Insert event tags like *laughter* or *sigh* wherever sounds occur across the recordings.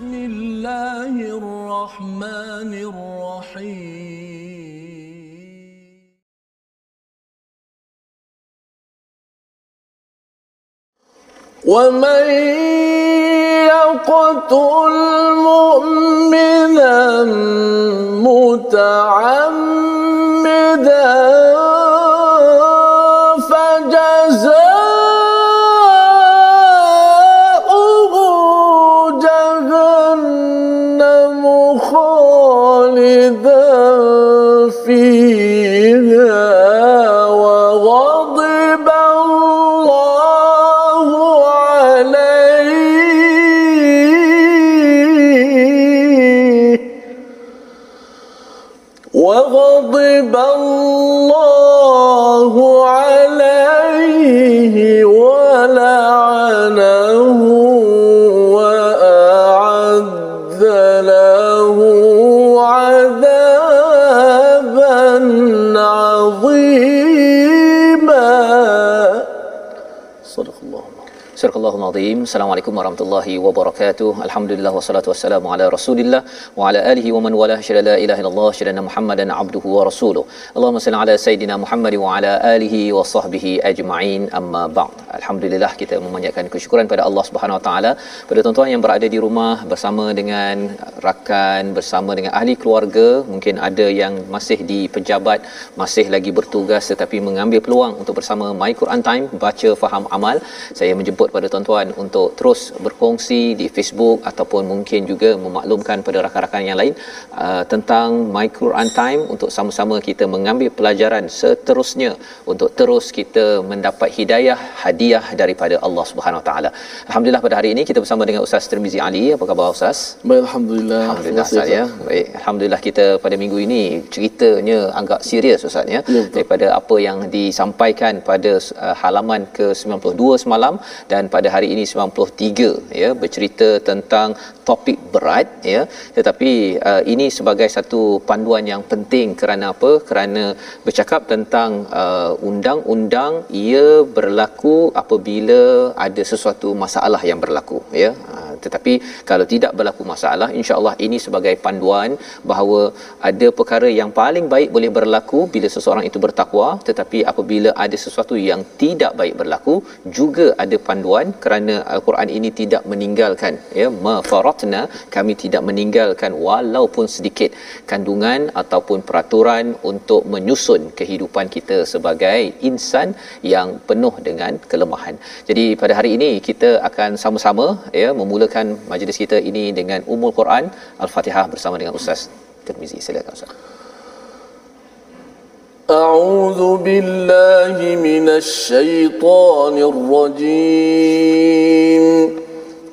بسم الله الرحمن الرحيم. ومن يقتل مؤمنا متعمدا Surah Al-Azim. Assalamualaikum warahmatullahi wabarakatuh. Alhamdulillah wassalatu wassalamu ala Rasulillah wa ala alihi wa man wala syada la ilaha illallah syada Muhammadan abduhu wa rasuluh. Allahumma salli ala sayidina Muhammad wa ala alihi wa sahbihi ajma'in. Amma ba'd. Alhamdulillah kita memanjatkan kesyukuran pada Allah Subhanahu wa taala pada tuan-tuan yang berada di rumah bersama dengan rakan, bersama dengan ahli keluarga, mungkin ada yang masih di pejabat, masih lagi bertugas tetapi mengambil peluang untuk bersama My Quran Time baca faham amal. Saya menjemput pada tuan-tuan untuk terus berkongsi di Facebook ataupun mungkin juga memaklumkan pada rakan-rakan yang lain uh, tentang My Quran Time untuk sama-sama kita mengambil pelajaran seterusnya untuk terus kita mendapat hidayah hadiah daripada Allah Subhanahu Wa Taala. Alhamdulillah pada hari ini kita bersama dengan Ustaz Tirmizi Ali. Apa khabar Ustaz? Baik alhamdulillah. Alhamdulillah Ustaz ya. Baik, alhamdulillah kita pada minggu ini ceritanya agak serius Ustaz ya. ya daripada apa yang disampaikan pada uh, halaman ke-92 semalam dan pada hari ini 93 ya bercerita tentang topik berat ya. Tetapi uh, ini sebagai satu panduan yang penting kerana apa? Kerana bercakap tentang uh, undang-undang ia berlaku apabila ada sesuatu masalah yang berlaku ya. Uh, tetapi kalau tidak berlaku masalah insya-Allah ini sebagai panduan bahawa ada perkara yang paling baik boleh berlaku bila seseorang itu bertakwa tetapi apabila ada sesuatu yang tidak baik berlaku juga ada panduan kerana al-Quran ini tidak meninggalkan ya mafaratna kami tidak meninggalkan walaupun sedikit kandungan ataupun peraturan untuk menyusun kehidupan kita sebagai insan yang penuh dengan kelemahan. Jadi pada hari ini kita akan sama-sama ya memulakan majlis kita ini dengan Ummul Quran Al-Fatihah bersama dengan Ustaz Tirmizi. Silakan Ustaz. أعوذ بالله من الشيطان الرجيم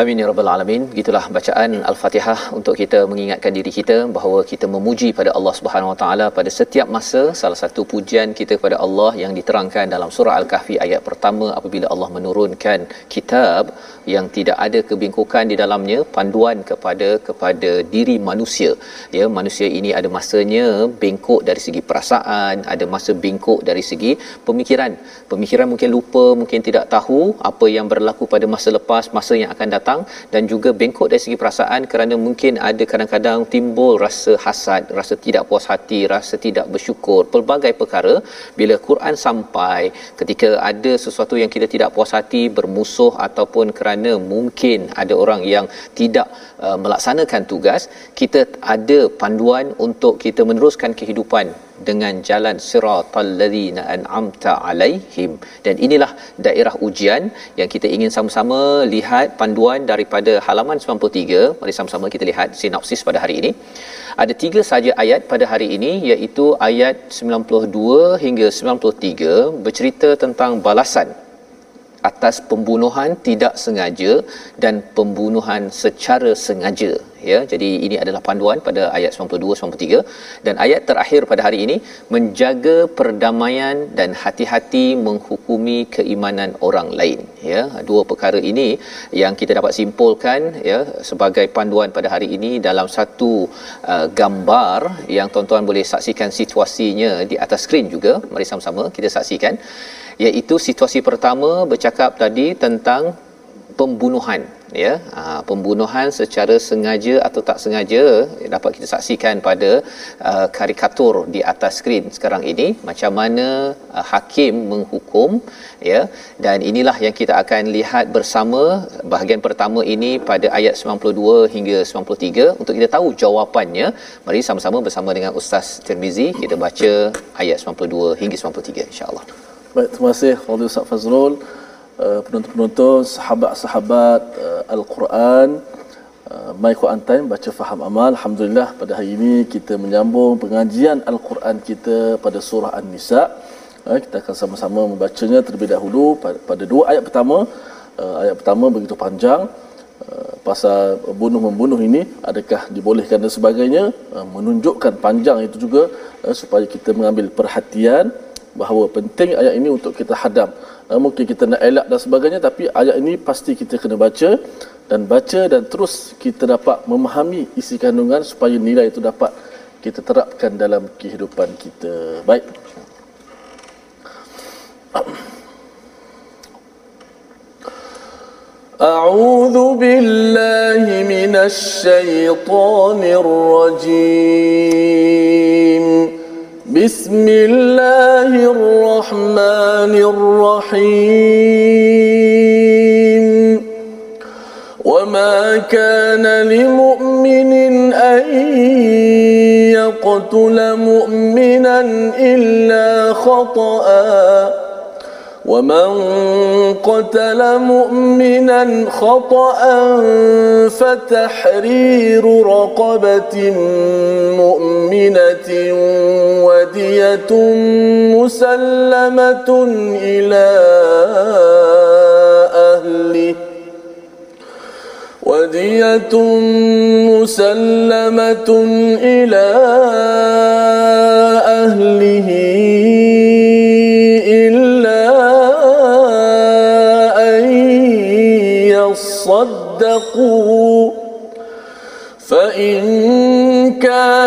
Amin ya rabbal alamin. Gitulah bacaan Al-Fatihah untuk kita mengingatkan diri kita bahawa kita memuji pada Allah Subhanahu Wa Taala pada setiap masa. Salah satu pujian kita kepada Allah yang diterangkan dalam surah Al-Kahfi ayat pertama apabila Allah menurunkan kitab yang tidak ada kebingkukan di dalamnya, panduan kepada kepada diri manusia. Ya, manusia ini ada masanya bengkok dari segi perasaan, ada masa bengkok dari segi pemikiran. Pemikiran mungkin lupa, mungkin tidak tahu apa yang berlaku pada masa lepas, masa yang akan datang datang dan juga bengkok dari segi perasaan kerana mungkin ada kadang-kadang timbul rasa hasad, rasa tidak puas hati, rasa tidak bersyukur, pelbagai perkara bila Quran sampai ketika ada sesuatu yang kita tidak puas hati, bermusuh ataupun kerana mungkin ada orang yang tidak uh, melaksanakan tugas, kita ada panduan untuk kita meneruskan kehidupan dengan jalan siratal ladzina an'amta alaihim. Dan inilah daerah ujian yang kita ingin sama-sama lihat panduan daripada halaman 93 mari sama-sama kita lihat sinopsis pada hari ini. Ada tiga saja ayat pada hari ini iaitu ayat 92 hingga 93 bercerita tentang balasan atas pembunuhan tidak sengaja dan pembunuhan secara sengaja ya. Jadi ini adalah panduan pada ayat 92 93 dan ayat terakhir pada hari ini menjaga perdamaian dan hati-hati menghukumi keimanan orang lain ya. Dua perkara ini yang kita dapat simpulkan ya sebagai panduan pada hari ini dalam satu uh, gambar yang tuan-tuan boleh saksikan situasinya di atas skrin juga. Mari sama-sama kita saksikan iaitu situasi pertama bercakap tadi tentang pembunuhan ya. Ha, pembunuhan secara sengaja atau tak sengaja dapat kita saksikan pada uh, karikatur di atas skrin sekarang ini macam mana uh, hakim menghukum ya. Dan inilah yang kita akan lihat bersama bahagian pertama ini pada ayat 92 hingga 93 untuk kita tahu jawapannya. Mari sama-sama bersama dengan Ustaz Tirmizi kita baca ayat 92 hingga 93 insya-Allah Baik, terima kasih Fadil Ustaz Fazrul. Uh, penonton-penonton, sahabat-sahabat uh, Al-Quran, My Quran Time, baca faham amal. Alhamdulillah pada hari ini kita menyambung pengajian Al-Quran kita pada surah An-Nisa. Uh, kita akan sama-sama membacanya terlebih dahulu pada, dua ayat pertama. Ayat pertama begitu panjang. Pasal bunuh-membunuh ini adakah dibolehkan dan sebagainya menunjukkan panjang itu juga supaya kita mengambil perhatian bahawa penting ayat ini untuk kita hadam uh, mungkin kita nak elak dan sebagainya tapi ayat ini pasti kita kena baca dan baca dan terus kita dapat memahami isi kandungan supaya nilai itu dapat kita terapkan dalam kehidupan kita baik أعوذ بالله من الشيطان الرجيم بسم الله الرحمن الرحيم. وما كان لمؤمن أن يقتل مؤمنا إلا خطأ. ومن قتل مؤمنا خطأ فتحرير رقبة مؤمنة ودية مسلمة إلى أهله. ودية مسلمة إلى أهله إلا أن يصدقوا. فإن كان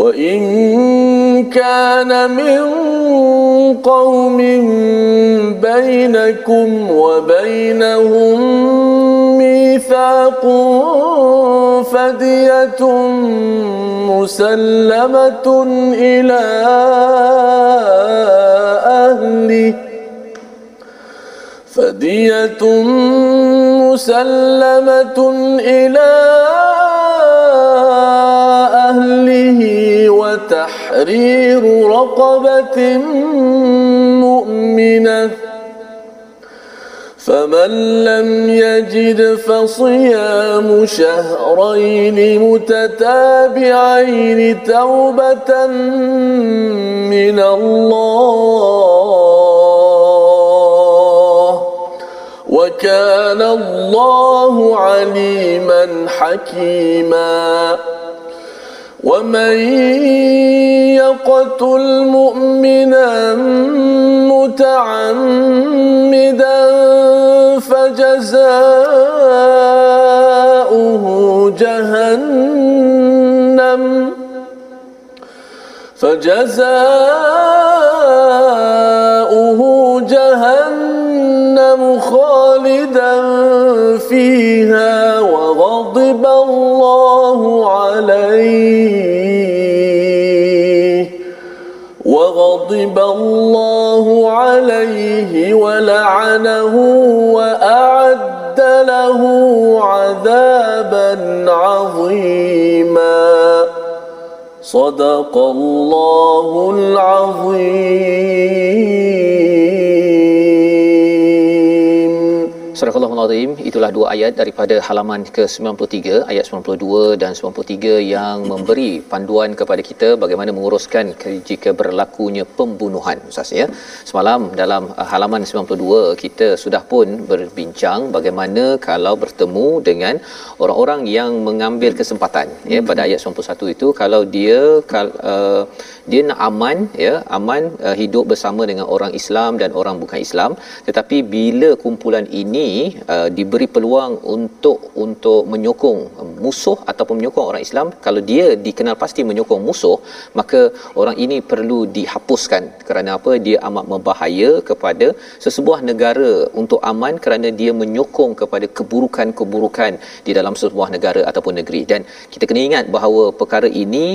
وإن كان من قوم بينكم وبينهم ميثاق فدية مسلمة إلى أهله فدية مسلمة إلى أهله وتحرير رقبة مؤمنة. فمن لم يجد فصيام شهرين متتابعين توبة من الله. وكان الله عليما حكيما. ومن يقتل مؤمنا متعمدا فجزاؤه جهنم فجزاؤه جهنم خالدا فيها الله عليه ولعنه وأعد له عذابا عظيما. صدق الله العظيم. Surah Al-Azim itulah dua ayat daripada halaman ke-93 ayat 92 dan 93 yang memberi panduan kepada kita bagaimana menguruskan jika berlakunya pembunuhan Ustaz ya. Semalam dalam uh, halaman 92 kita sudah pun berbincang bagaimana kalau bertemu dengan orang-orang yang mengambil kesempatan ya pada ayat 91 itu kalau dia uh, dia nak aman ya aman uh, hidup bersama dengan orang Islam dan orang bukan Islam tetapi bila kumpulan ini uh, diberi peluang untuk untuk menyokong musuh ataupun menyokong orang Islam. Kalau dia dikenal pasti menyokong musuh maka orang ini perlu dihapuskan kerana apa? Dia amat membahaya kepada sesebuah negara untuk aman kerana dia menyokong kepada keburukan-keburukan di dalam sebuah negara ataupun negeri. Dan kita kena ingat bahawa perkara ini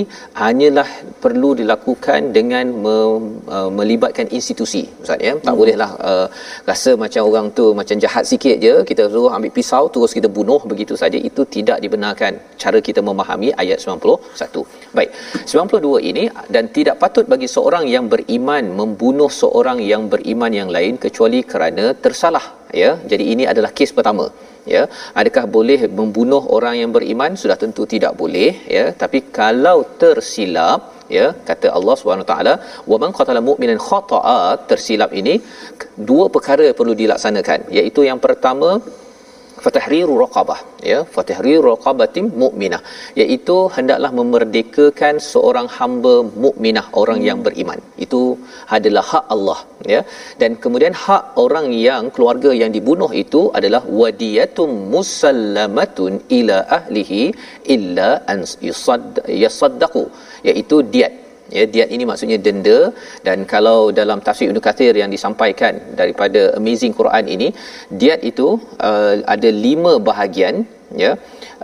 hanyalah perlu dilakukan dengan me, uh, melibatkan institusi. Ustaz ya? Tak hmm. bolehlah uh, rasa macam orang tu macam jahat sikit je kita suruh ambil pisau terus kita bunuh begitu saja itu tidak dibenarkan. Cara kita memahami ayat 91 baik 92 ini dan tidak patut bagi seorang yang beriman membunuh seorang yang beriman yang lain kecuali kerana tersalah ya. Jadi ini adalah kes pertama ya. Adakah boleh membunuh orang yang beriman? Sudah tentu tidak boleh ya. Tapi kalau tersilap ya kata Allah Subhanahu taala wa man qatala mu'minan khata'a tersilap ini dua perkara perlu dilaksanakan iaitu yang pertama fatahriru raqabah ya. Fatahriru raqabatim mukminah iaitu hendaklah memerdekakan seorang hamba mukminah orang hmm. yang beriman. Itu adalah hak Allah ya. Dan kemudian hak orang yang keluarga yang dibunuh itu adalah wadiyatum musallamatun ila ahlihi illa an yusaddaqu iaitu diat ya diat ini maksudnya denda. Dan kalau dalam tafsir Ibnu Kathir yang disampaikan daripada amazing Quran ini diat itu uh, ada lima bahagian ya.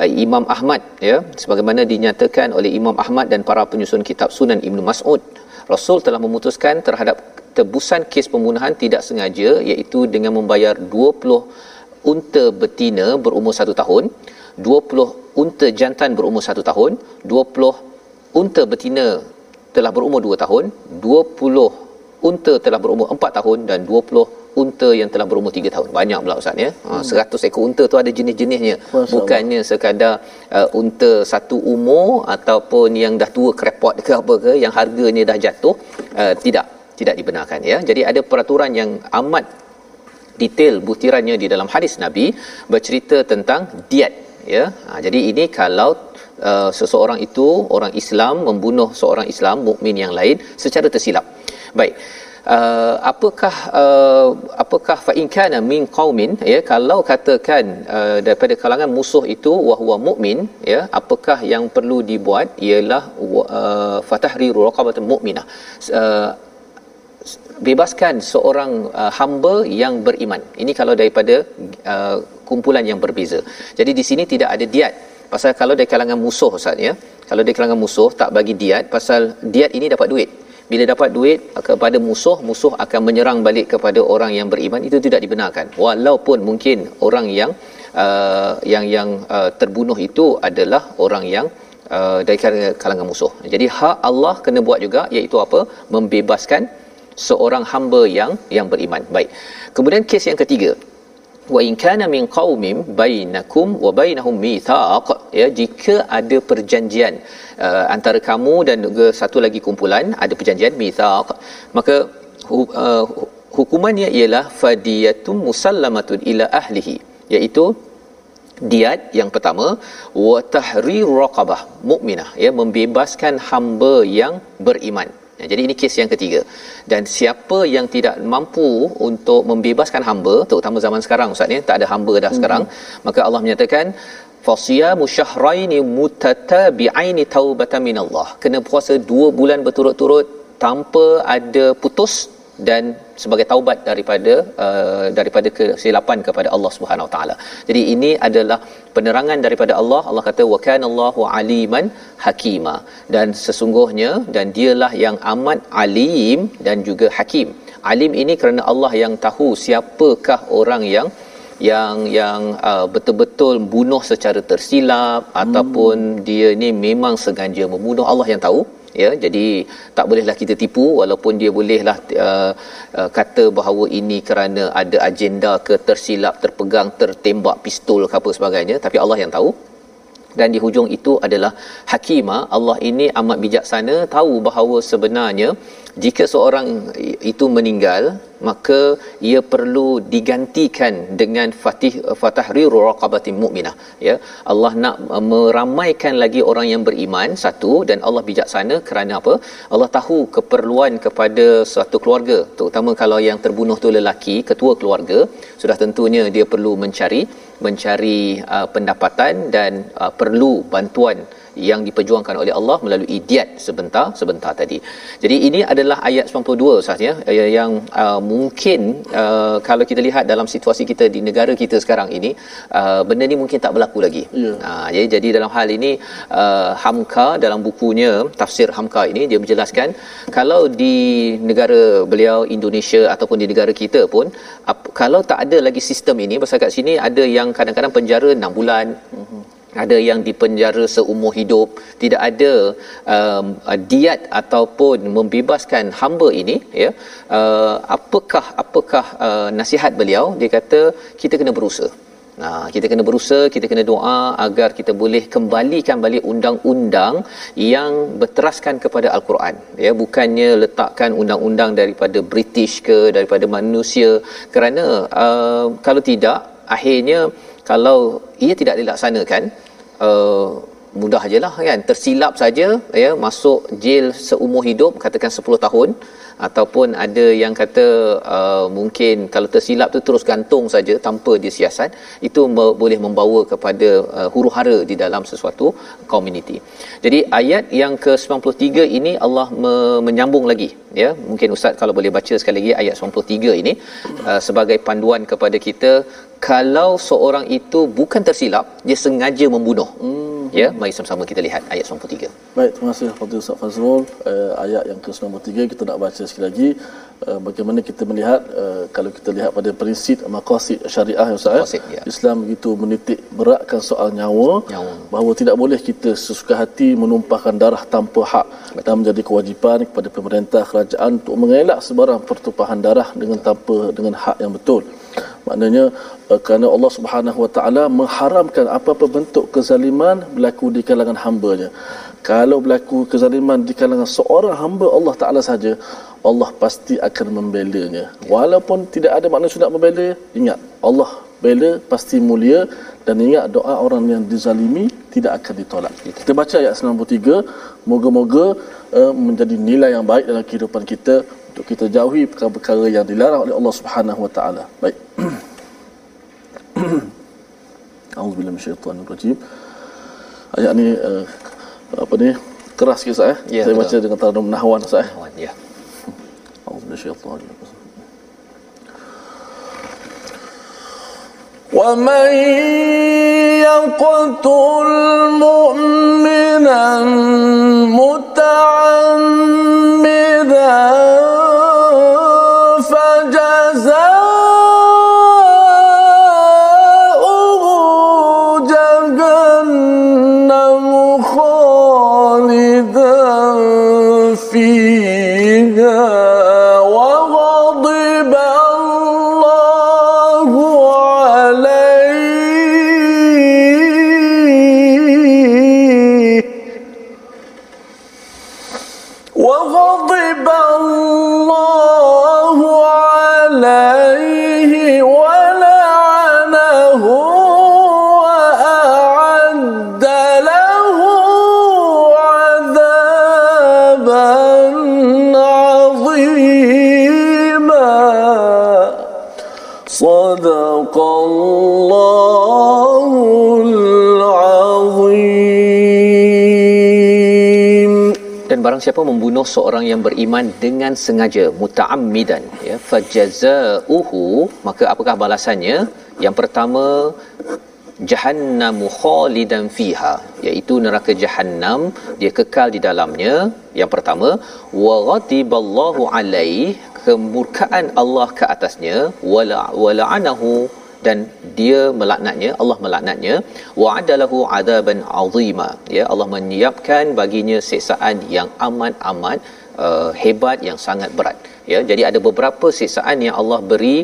Uh, Imam Ahmad ya sebagaimana dinyatakan oleh Imam Ahmad dan para penyusun kitab Sunan Ibnu Mas'ud. Rasul telah memutuskan terhadap tebusan kes pembunuhan tidak sengaja iaitu dengan membayar 20 unta betina berumur satu tahun 20 unta jantan berumur satu tahun 20 unta betina telah berumur 2 tahun, 20 unta telah berumur 4 tahun dan 20 unta yang telah berumur 3 tahun. Banyak pula Ustaz ya. Ha, hmm. 100 ekor unta tu ada jenis-jenisnya. Bukannya sekadar uh, unta satu umur ataupun yang dah tua krepot ke apa ke yang harganya dah jatuh. Uh, tidak. Tidak dibenarkan ya. Jadi ada peraturan yang amat detail butirannya di dalam hadis Nabi bercerita tentang diat ya. Ha, jadi ini kalau uh, seseorang itu orang Islam membunuh seorang Islam mukmin yang lain secara tersilap. Baik. Uh, apakah uh, apakah fa in kana min qaumin ya kalau katakan uh, daripada kalangan musuh itu wahwa mukmin ya apakah yang perlu dibuat ialah uh, fatahriru raqabatan mukminah uh, bebaskan seorang uh, hamba yang beriman ini kalau daripada uh, kumpulan yang berbeza jadi di sini tidak ada diat pasal kalau dari kalangan musuh ustaz ya. Kalau dari kalangan musuh tak bagi diat pasal diat ini dapat duit. Bila dapat duit kepada musuh musuh akan menyerang balik kepada orang yang beriman. Itu tidak dibenarkan. Walaupun mungkin orang yang uh, yang yang uh, terbunuh itu adalah orang yang uh, dari kalangan musuh. Jadi hak Allah kena buat juga iaitu apa? Membebaskan seorang hamba yang yang beriman. Baik. Kemudian kes yang ketiga wa in kana min qaumin bainakum wa bainahum mithaq ya jika ada perjanjian uh, antara kamu dan juga satu lagi kumpulan ada perjanjian mithaq maka uh, hukumannya ialah fadiyatum musallamatun ila ahlihi iaitu diat yang pertama wa tahrir raqabah mukminah ya membebaskan hamba yang beriman Ya, jadi ini kes yang ketiga. Dan siapa yang tidak mampu untuk membebaskan hamba, terutama zaman sekarang Ustaz ni, tak ada hamba dah hmm. sekarang, maka Allah menyatakan Fasiyamu syahraini mutatabi'aini taubatan minallah. Kena puasa dua bulan berturut-turut tanpa ada putus dan sebagai taubat daripada uh, daripada kesilapan kepada Allah Subhanahu Wa Taala. Jadi ini adalah penerangan daripada Allah. Allah kata wa kana Allahu aliman hakima dan sesungguhnya dan dialah yang amat alim dan juga hakim. Alim ini kerana Allah yang tahu siapakah orang yang yang yang uh, betul-betul bunuh secara tersilap hmm. ataupun dia ni memang sengaja membunuh Allah yang tahu ya jadi tak bolehlah kita tipu walaupun dia bolehlah uh, uh, kata bahawa ini kerana ada agenda ke tersilap terpegang tertembak pistol ke apa sebagainya. Tapi Allah yang tahu dan di hujung itu adalah hakimah Allah ini amat bijaksana tahu bahawa sebenarnya jika seorang itu meninggal maka ia perlu digantikan dengan fatih fatahriru raqabatin mukminah ya. Allah nak meramaikan lagi orang yang beriman satu dan Allah bijaksana kerana apa? Allah tahu keperluan kepada suatu keluarga terutama kalau yang terbunuh tu lelaki ketua keluarga sudah tentunya dia perlu mencari mencari uh, pendapatan dan uh, perlu bantuan yang diperjuangkan oleh Allah melalui diat sebentar sebentar tadi. Jadi ini adalah ayat 92 Ustaz ya yang uh, mungkin uh, kalau kita lihat dalam situasi kita di negara kita sekarang ini uh, benda ni mungkin tak berlaku lagi. Yeah. Uh, jadi, jadi dalam hal ini uh, Hamka dalam bukunya tafsir Hamka ini dia menjelaskan kalau di negara beliau Indonesia ataupun di negara kita pun ap, kalau tak ada lagi sistem ini pasal kat sini ada yang kadang-kadang penjara 6 bulan. Mm-hmm ada yang dipenjara seumur hidup tidak ada um, diat ataupun membebaskan hamba ini ya. Uh, apakah apakah uh, nasihat beliau? Dia kata kita kena berusaha. Nah, kita kena berusaha, kita kena doa agar kita boleh kembalikan balik undang-undang yang berteraskan kepada Al-Quran. Ya, bukannya letakkan undang-undang daripada British ke daripada manusia. Kerana uh, kalau tidak akhirnya kalau ia tidak dilaksanakan uh, mudah ajalah kan tersilap saja ya masuk jail seumur hidup katakan 10 tahun ataupun ada yang kata uh, mungkin kalau tersilap tu terus gantung saja tanpa disiasat itu me- boleh membawa kepada uh, huru-hara di dalam sesuatu komuniti. Jadi ayat yang ke-93 ini Allah me- menyambung lagi ya mungkin ustaz kalau boleh baca sekali lagi ayat 93 ini uh, sebagai panduan kepada kita kalau seorang itu bukan tersilap dia sengaja membunuh. Hmm. ya mari sama-sama kita lihat ayat 93 baik terima kasih kepada Ustaz Fazrul uh, ayat yang ke-93 kita nak baca sekali lagi. Uh, bagaimana kita melihat uh, kalau kita lihat pada prinsip maqasid syariah ya Ustaz ya. Islam begitu menitik beratkan soal nyawa, nyawa. bahawa tidak boleh kita sesuka hati menumpahkan darah tanpa hak. Betul. dan menjadi kewajipan kepada pemerintah kerajaan untuk mengelak sebarang pertumpahan darah dengan tanpa dengan hak yang betul maknanya uh, kerana Allah Subhanahu Wa Taala mengharamkan apa-apa bentuk kezaliman berlaku di kalangan hamba-Nya. Kalau berlaku kezaliman di kalangan seorang hamba Allah Taala saja Allah pasti akan membelanya. Walaupun tidak ada makna sunat membela ingat Allah bela pasti mulia dan ingat doa orang yang dizalimi tidak akan ditolak. Kita baca ayat 93 moga-moga uh, menjadi nilai yang baik dalam kehidupan kita untuk kita jauhi perkara-perkara yang dilarang oleh Allah Subhanahu Wa Taala. Baik. *clears throat* Auzubillahi minasyaitanir rajim. Ayat ni uh, apa ni? Keras sikit saya. Ya, saya baca dengan taradum nahwan saya. Nahwan, ya. *laughs* Auzubillahi minasyaitanir rajim. ومن يقتل مؤمنا متعمدا filho. Barang siapa membunuh seorang yang beriman dengan sengaja muta'ammidan ya fajazauhu maka apakah balasannya? Yang pertama jahannam khalidan fiha iaitu neraka jahannam dia kekal di dalamnya. Yang pertama wa ghadiballahu alaihi kemurkaan Allah ke atasnya wala wala'anahu dan dia melaknatnya Allah melaknatnya wa adalahu adaban azima ya Allah menyiapkan baginya siksaan yang amat amat uh, hebat yang sangat berat ya jadi ada beberapa siksaan yang Allah beri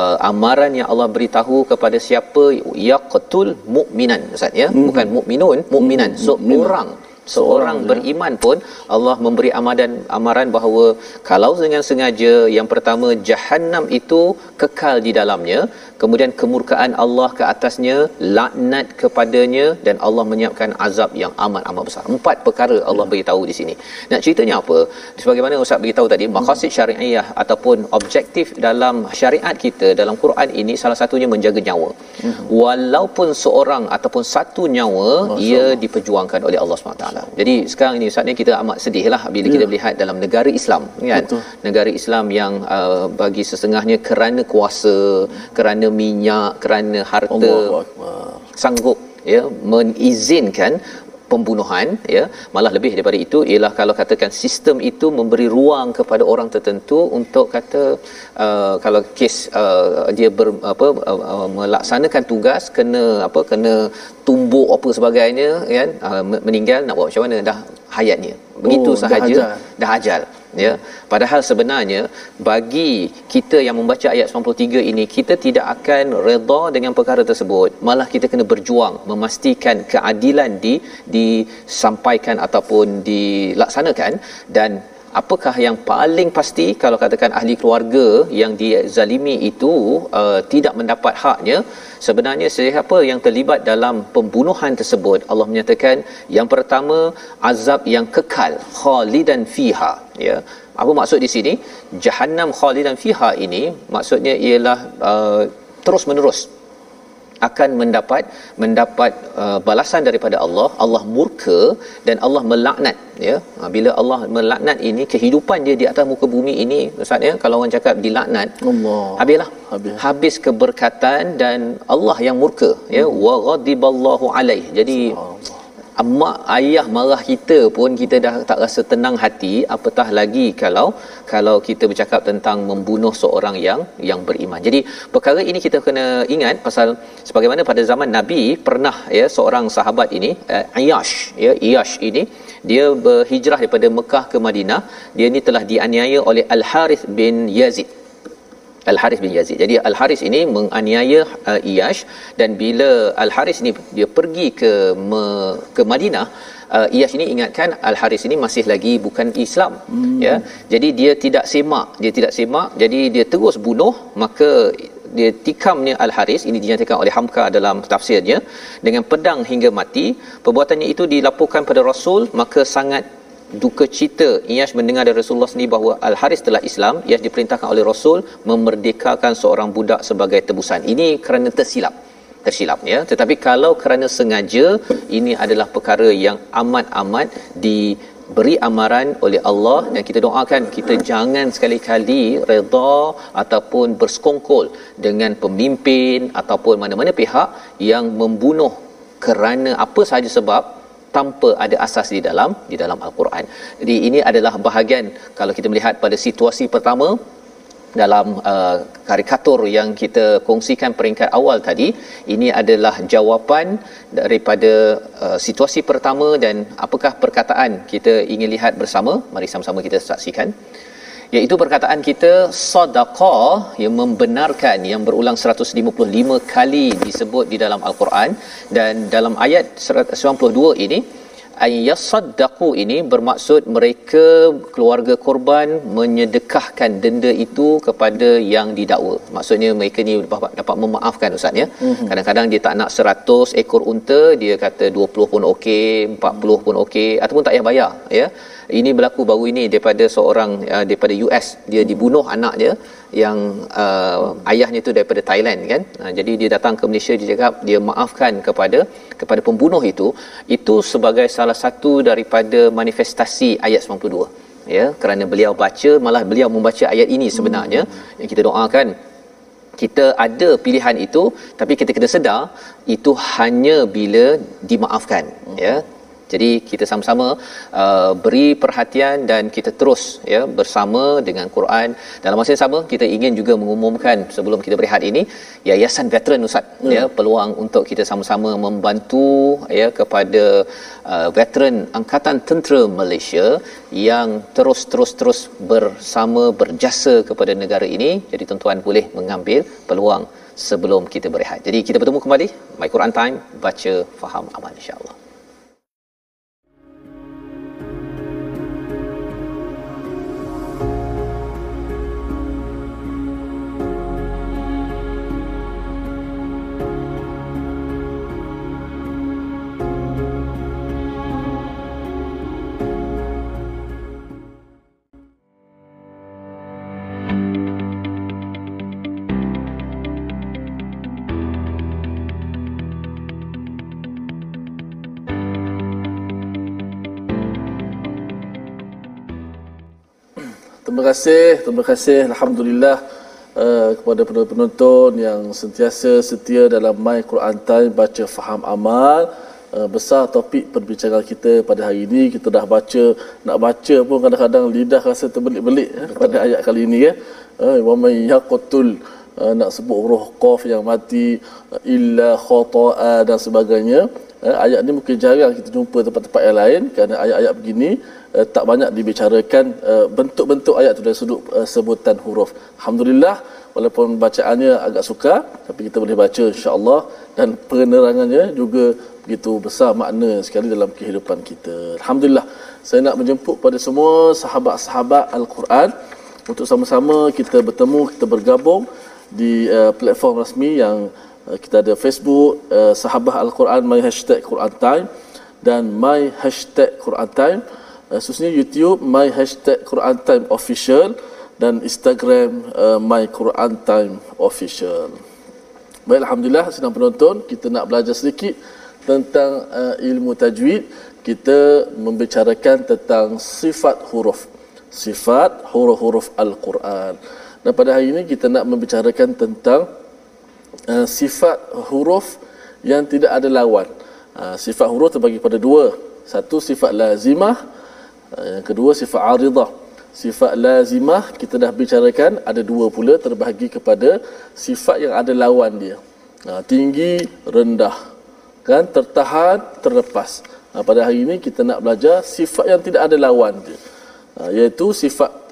uh, amaran yang Allah beritahu kepada siapa yaqtul mukminan ustaz ya mm-hmm. bukan mukminun mukminan mm-hmm. seorang seorang ya. beriman pun Allah memberi amaran amaran bahawa kalau dengan sengaja yang pertama jahanam itu kekal di dalamnya kemudian kemurkaan Allah ke atasnya laknat kepadanya dan Allah menyiapkan azab yang amat amat besar. Empat perkara Allah beritahu di sini. Nak ceritanya apa? Sebagaimana ustaz beritahu tadi maqasid syariah ataupun objektif dalam syariat kita dalam Quran ini salah satunya menjaga nyawa. Walaupun seorang ataupun satu nyawa ia diperjuangkan oleh Allah SWT jadi sekarang ini saatnya kita amat sedih lah bila ya. kita melihat dalam negara Islam kan? Betul. negara Islam yang uh, bagi sesengahnya kerana kuasa kerana minyak kerana harta sanggup ya mengizinkan pembunuhan ya. Malah lebih daripada itu ialah kalau katakan sistem itu memberi ruang kepada orang tertentu untuk kata uh, kalau kes uh, dia ber, apa uh, uh, melaksanakan tugas kena apa kena tumbuk apa sebagainya kan uh, meninggal nak buat macam mana dah hayatnya. Begitu oh, sahaja dah ajal. dah ajal ya. Padahal sebenarnya bagi kita yang membaca ayat 93 ini kita tidak akan redha dengan perkara tersebut. Malah kita kena berjuang memastikan keadilan di disampaikan ataupun dilaksanakan dan apakah yang paling pasti kalau katakan ahli keluarga yang dizalimi itu uh, tidak mendapat haknya? Sebenarnya siapa yang terlibat dalam pembunuhan tersebut? Allah menyatakan yang pertama azab yang kekal khalidan fiha. Ya. Apa maksud di sini? Jahannam khalidan fiha ini maksudnya ialah uh, terus menerus akan mendapat mendapat uh, balasan daripada Allah. Allah murka dan Allah melaknat ya. Ha, bila Allah melaknat ini kehidupan dia di atas muka bumi ini ustaz ya kalau orang cakap dilaknat Allah. habislah. Habis, habis keberkatan dan Allah yang murka ya. Hmm. wa ghadiballahu alaih. Jadi mak ayah marah kita pun kita dah tak rasa tenang hati apatah lagi kalau kalau kita bercakap tentang membunuh seorang yang yang beriman. Jadi perkara ini kita kena ingat pasal sebagaimana pada zaman Nabi pernah ya seorang sahabat ini uh, Ayash ya Ayash ini dia berhijrah daripada Mekah ke Madinah. Dia ni telah dianiaya oleh Al Harith bin Yazid. Al Haris bin Yazid. Jadi Al Haris ini menganiaya uh, Iyash dan bila Al Haris ini dia pergi ke me, ke Madinah uh, Iyash ini ingatkan Al Haris ini masih lagi bukan Islam hmm. ya. Jadi dia tidak semak, dia tidak semak. Jadi dia terus bunuh maka dia tikamnya Al Haris ini dinyatakan oleh Hamka dalam tafsirnya dengan pedang hingga mati. Perbuatannya itu dilaporkan pada Rasul maka sangat duka cita Iyash mendengar dari Rasulullah sendiri bahawa Al-Haris telah Islam Iyash diperintahkan oleh Rasul memerdekakan seorang budak sebagai tebusan. Ini kerana tersilap. Tersilap ya. Tetapi kalau kerana sengaja ini adalah perkara yang amat-amat di beri amaran oleh Allah dan kita doakan kita jangan sekali-kali redha ataupun bersekongkol dengan pemimpin ataupun mana-mana pihak yang membunuh kerana apa sahaja sebab tanpa ada asas di dalam di dalam al-Quran. Jadi ini adalah bahagian kalau kita melihat pada situasi pertama dalam uh, karikatur yang kita kongsikan peringkat awal tadi ini adalah jawapan daripada uh, situasi pertama dan apakah perkataan kita ingin lihat bersama mari sama-sama kita saksikan iaitu perkataan kita sedekah yang membenarkan yang berulang 155 kali disebut di dalam al-Quran dan dalam ayat 92 ini ayyasaddaqu ini bermaksud mereka keluarga korban menyedekahkan denda itu kepada yang didakwa. Maksudnya mereka ni dapat, dapat memaafkan ustaz ya. Mm-hmm. Kadang-kadang dia tak nak 100 ekor unta, dia kata 20 pun okey, 40 pun okey ataupun tak payah bayar ya ini berlaku baru ini daripada seorang uh, daripada US dia dibunuh anak dia yang uh, ayahnya itu daripada Thailand kan? Uh, jadi dia datang ke Malaysia dia cakap dia maafkan kepada kepada pembunuh itu. Itu sebagai salah satu daripada manifestasi ayat 92 ya kerana beliau baca malah beliau membaca ayat ini sebenarnya. Hmm. yang kita doakan kita ada pilihan itu tapi kita kena sedar itu hanya bila dimaafkan hmm. ya jadi kita sama-sama uh, beri perhatian dan kita terus ya bersama dengan Quran. Dalam masa yang sama kita ingin juga mengumumkan sebelum kita berehat ini Yayasan Veteran Ustaz hmm. ya peluang untuk kita sama-sama membantu ya kepada uh, veteran Angkatan Tentera Malaysia yang terus-terus-terus bersama berjasa kepada negara ini. Jadi tuan-tuan boleh mengambil peluang sebelum kita berehat. Jadi kita bertemu kembali My Quran Time baca faham amal insya-Allah. Terima kasih, terima kasih Alhamdulillah uh, kepada penonton yang sentiasa setia dalam My Quran Time baca faham amal. Uh, besar topik perbincangan kita pada hari ini. Kita dah baca nak baca pun kadang-kadang lidah rasa terbelik-belik eh, pada ayat kali ini ya. Uh, wa may yaqtul uh, nak sebut huruf qaf yang mati illa khata'a dan sebagainya uh, ayat ni mungkin jarang kita jumpa tempat-tempat yang lain kerana ayat-ayat begini uh, tak banyak dibicarakan uh, bentuk-bentuk ayat tu dari sudut uh, sebutan huruf. Alhamdulillah walaupun bacaannya agak sukar tapi kita boleh baca insya-Allah dan penerangannya juga begitu besar makna sekali dalam kehidupan kita. Alhamdulillah. Saya nak menjemput pada semua sahabat-sahabat Al-Quran untuk sama-sama kita bertemu, kita bergabung di uh, platform rasmi yang kita ada Facebook uh, Sahabat Al-Quran my hashtag Quran Time dan my hashtag Quran Time uh, khususnya YouTube my hashtag Quran Time official dan Instagram uh, my Quran Time official. Baik alhamdulillah sedang penonton kita nak belajar sedikit tentang uh, ilmu tajwid kita membicarakan tentang sifat huruf sifat huruf-huruf al-Quran. Dan pada hari ini kita nak membicarakan tentang uh, sifat huruf yang tidak ada lawan. Uh, sifat huruf terbagi pada dua. Satu sifat lazimah, Eh, yang kedua sifat aridah. Sifat lazimah kita dah bicarakan ada dua pula terbahagi kepada sifat yang ada lawan dia. Tinggi, rendah. Kan? Tertahan, terlepas. Pada hari ini kita nak belajar sifat yang tidak ada lawan dia. Iaitu sifat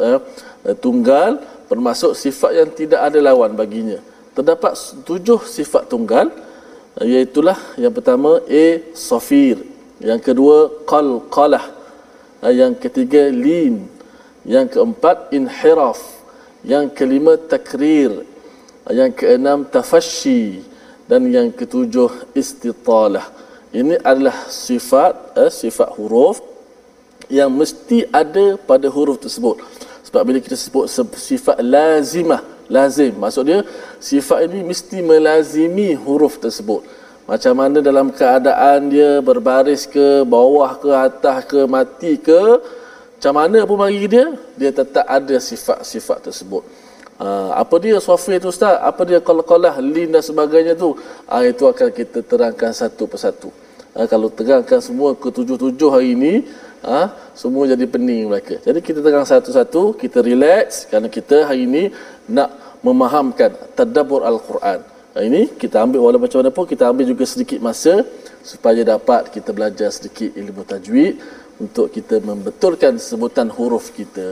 tunggal bermaksud sifat yang tidak ada lawan baginya. Terdapat tujuh sifat tunggal iaitulah yang pertama A. Safir. Yang kedua Qalqalah. Ah, yang ketiga lin yang keempat inhiraf yang kelima takrir yang keenam tafashi dan yang ketujuh istitalah ini adalah sifat eh, sifat huruf yang mesti ada pada huruf tersebut sebab bila kita sebut sifat lazimah lazim. Maksud dia sifat ini mesti melazimi huruf tersebut. Macam mana dalam keadaan dia berbaris ke bawah ke atas ke mati ke macam mana pun bagi dia dia tetap ada sifat-sifat tersebut. Uh, apa dia software tu ustaz? Apa dia qala lin dan sebagainya tu? Uh, itu akan kita terangkan satu persatu. Uh, kalau terangkan semua ke tujuh-tujuh hari ini uh, semua jadi pening mereka. Jadi kita terang satu-satu kita relax. Kerana kita hari ini nak memahamkan tadabbur al-Quran ini kita ambil walaupun macam mana pun kita ambil juga sedikit masa supaya dapat kita belajar sedikit ilmu tajwid untuk kita membetulkan sebutan huruf kita.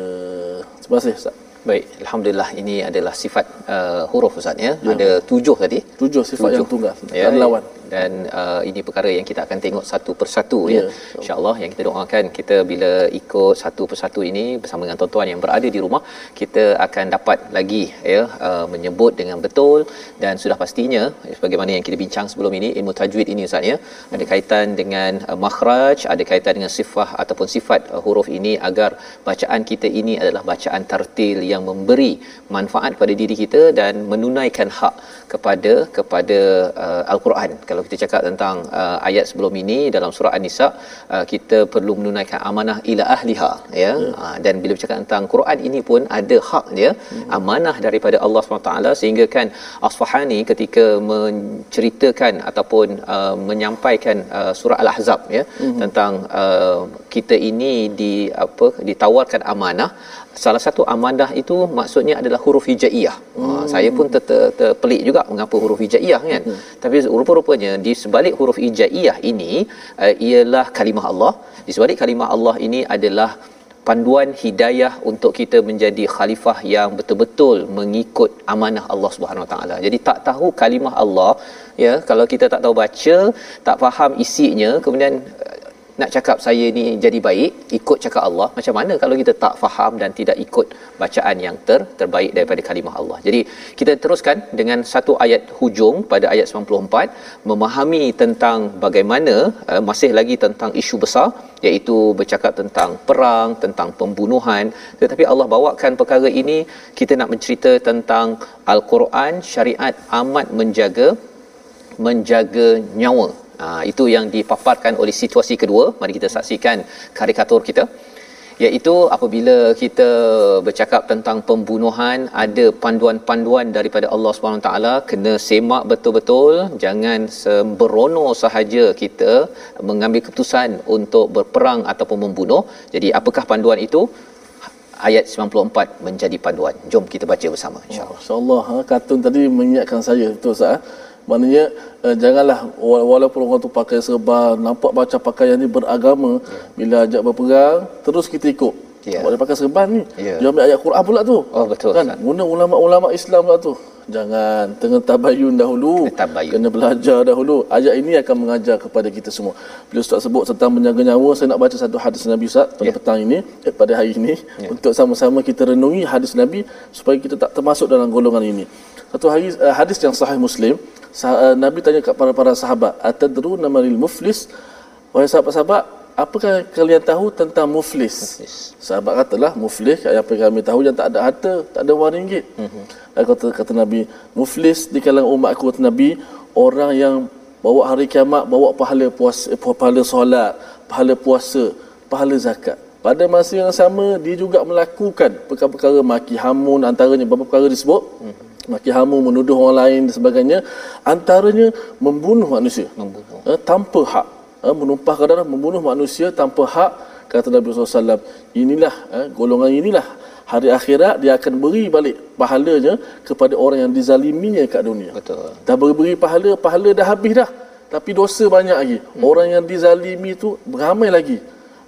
Terima kasih Ustaz. Baik, alhamdulillah ini adalah sifat uh, huruf Ustaz ya. ya. Ada tujuh tadi. Tujuh sifat tujuh. yang tunggal. Ya, lawan. Dan uh, ini perkara yang kita akan tengok satu persatu ya, ya. insyaallah yang kita doakan kita bila ikut satu persatu ini bersama dengan tuan-tuan yang berada di rumah kita akan dapat lagi ya uh, menyebut dengan betul. Dan sudah pastinya sebagaimana yang kita bincang sebelum ini ilmu tajwid ini ustaz ya. Ada kaitan dengan uh, makhraj ada kaitan dengan sifah ataupun sifat uh, huruf ini agar bacaan kita ini adalah bacaan tartil yang memberi manfaat pada diri kita dan menunaikan hak kepada kepada uh, al-Quran kalau kita cakap tentang uh, ayat sebelum ini dalam surah an-nisa uh, kita perlu menunaikan amanah ila ahliha ya yeah. uh, dan bila bercakap tentang Quran ini pun ada hak dia hmm. amanah daripada Allah SWT sehingga kan Asfahani ketika menceritakan ataupun uh, menyampaikan uh, surah al-ahzab ya hmm. tentang uh, kita ini di apa ditawarkan amanah salah satu amanah itu maksudnya adalah huruf hijaiyah. Hmm. Uh, saya pun terpelik juga mengapa huruf hijaiyah kan. Hmm. Tapi rupa-rupanya di sebalik huruf hijaiyah ini uh, ialah kalimah Allah. Di sebalik kalimah Allah ini adalah panduan hidayah untuk kita menjadi khalifah yang betul-betul mengikut amanah Allah Subhanahu Wa Taala. Jadi tak tahu kalimah Allah ya kalau kita tak tahu baca, tak faham isinya kemudian nak cakap saya ni jadi baik ikut cakap Allah macam mana kalau kita tak faham dan tidak ikut bacaan yang ter terbaik daripada kalimah Allah? Jadi kita teruskan dengan satu ayat hujung pada ayat 94 memahami tentang bagaimana uh, masih lagi tentang isu besar iaitu bercakap tentang perang tentang pembunuhan. Tetapi Allah bawakan perkara ini kita nak mencerita tentang al-Quran syariat amat menjaga menjaga nyawa Ha, itu yang dipaparkan oleh situasi kedua. Mari kita saksikan karikatur kita. Iaitu apabila kita bercakap tentang pembunuhan, ada panduan-panduan daripada Allah SWT, kena semak betul-betul, jangan sembrono sahaja kita mengambil keputusan untuk berperang ataupun membunuh. Jadi apakah panduan itu? ayat 94 menjadi panduan. Jom kita baca bersama insya-Allah. Oh, ha, kartun tadi mengingatkan saya betul Ustaz. Maknanya uh, janganlah walaupun orang tu pakai serban, nampak baca pakaian ni beragama, yeah. bila ajak berperang terus kita ikut. Yeah. Boleh pakai serban ni. Yeah. Dia ambil ayat Quran pula tu. Oh betul. Kan? Guna ulama-ulama Islam pula tu. Jangan tengah tabayun dahulu. Tabayun. Kena belajar dahulu. Ayat ini akan mengajar kepada kita semua. Bila Ustaz sebut tentang menjaga nyawa, saya nak baca satu hadis Nabi Ustaz pada yeah. petang ini, eh, pada hari ini yeah. untuk sama-sama kita renungi hadis Nabi supaya kita tak termasuk dalam golongan ini. Satu hari uh, hadis yang sahih Muslim, sah- uh, Nabi tanya kepada para sahabat, "Atadru namaril muflis?" Wahai sahabat-sahabat, apakah kalian tahu tentang muflis? muflis. Sahabat katalah, muflis apa yang kami tahu yang tak ada harta, tak ada wang ringgit. Mm-hmm. Kata, kata Nabi, muflis di kalangan umat aku, kata Nabi, orang yang bawa hari kiamat, bawa pahala puasa, eh, pahala solat, pahala puasa, pahala zakat. Pada masa yang sama, dia juga melakukan perkara-perkara maki hamun, antaranya beberapa perkara disebut. Mm-hmm maki hamu menuduh orang lain dan sebagainya antaranya membunuh manusia. Membunuh. Eh, tanpa hak. Eh, menumpahkan darah membunuh manusia tanpa hak kata Nabi SAW inilah eh, golongan inilah hari akhirat dia akan beri balik pahalanya kepada orang yang dizaliminya kat dunia. Betul. Dah beri, beri pahala pahala dah habis dah. Tapi dosa banyak lagi. Hmm. orang yang dizalimi tu beramai lagi.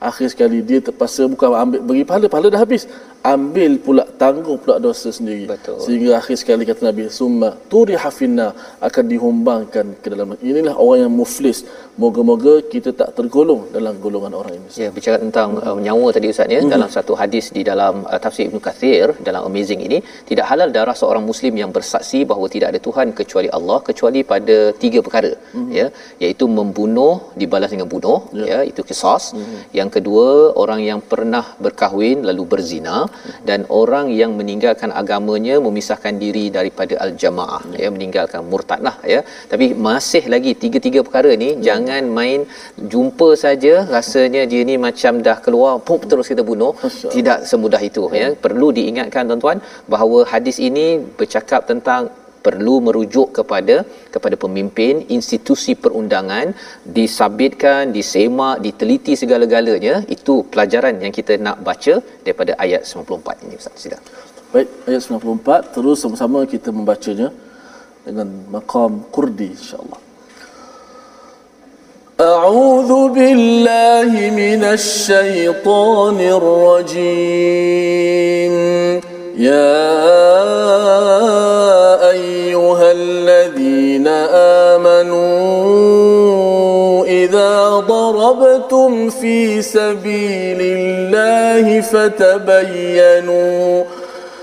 Akhir sekali dia terpaksa bukan ambil beri pahala pahala dah habis ambil pula tanggung pula dosa sendiri Betul. sehingga akhir sekali kata Nabi summa turi hafinna akan dihumbangkan ke dalam inilah orang yang muflis moga-moga kita tak tergolong dalam golongan orang ini ya bicara tentang uh, nyawa tadi ustaz ya mm-hmm. dalam satu hadis di dalam uh, tafsir Ibnu Kathir dalam amazing ini tidak halal darah seorang muslim yang bersaksi bahawa tidak ada tuhan kecuali Allah kecuali pada tiga perkara mm-hmm. ya iaitu membunuh dibalas dengan bunuh yeah. ya itu kisas mm-hmm. yang kedua orang yang pernah berkahwin lalu berzina dan orang yang meninggalkan agamanya memisahkan diri daripada al-jamaah ya meninggalkan murtadlah ya. Tapi masih lagi tiga-tiga perkara ni hmm. jangan main jumpa saja rasanya dia ni macam dah keluar pop terus kita bunuh. Tidak semudah itu ya. Perlu diingatkan tuan-tuan bahawa hadis ini bercakap tentang perlu merujuk kepada kepada pemimpin institusi perundangan disabitkan disemak diteliti segala-galanya itu pelajaran yang kita nak baca daripada ayat 94 ini ustaz sila baik ayat 94 terus sama-sama kita membacanya dengan maqam kurdi insyaallah أعوذ بالله من الشيطان الرجيم يا أيها الذين آمنوا إذا ضربتم في سبيل الله فتبينوا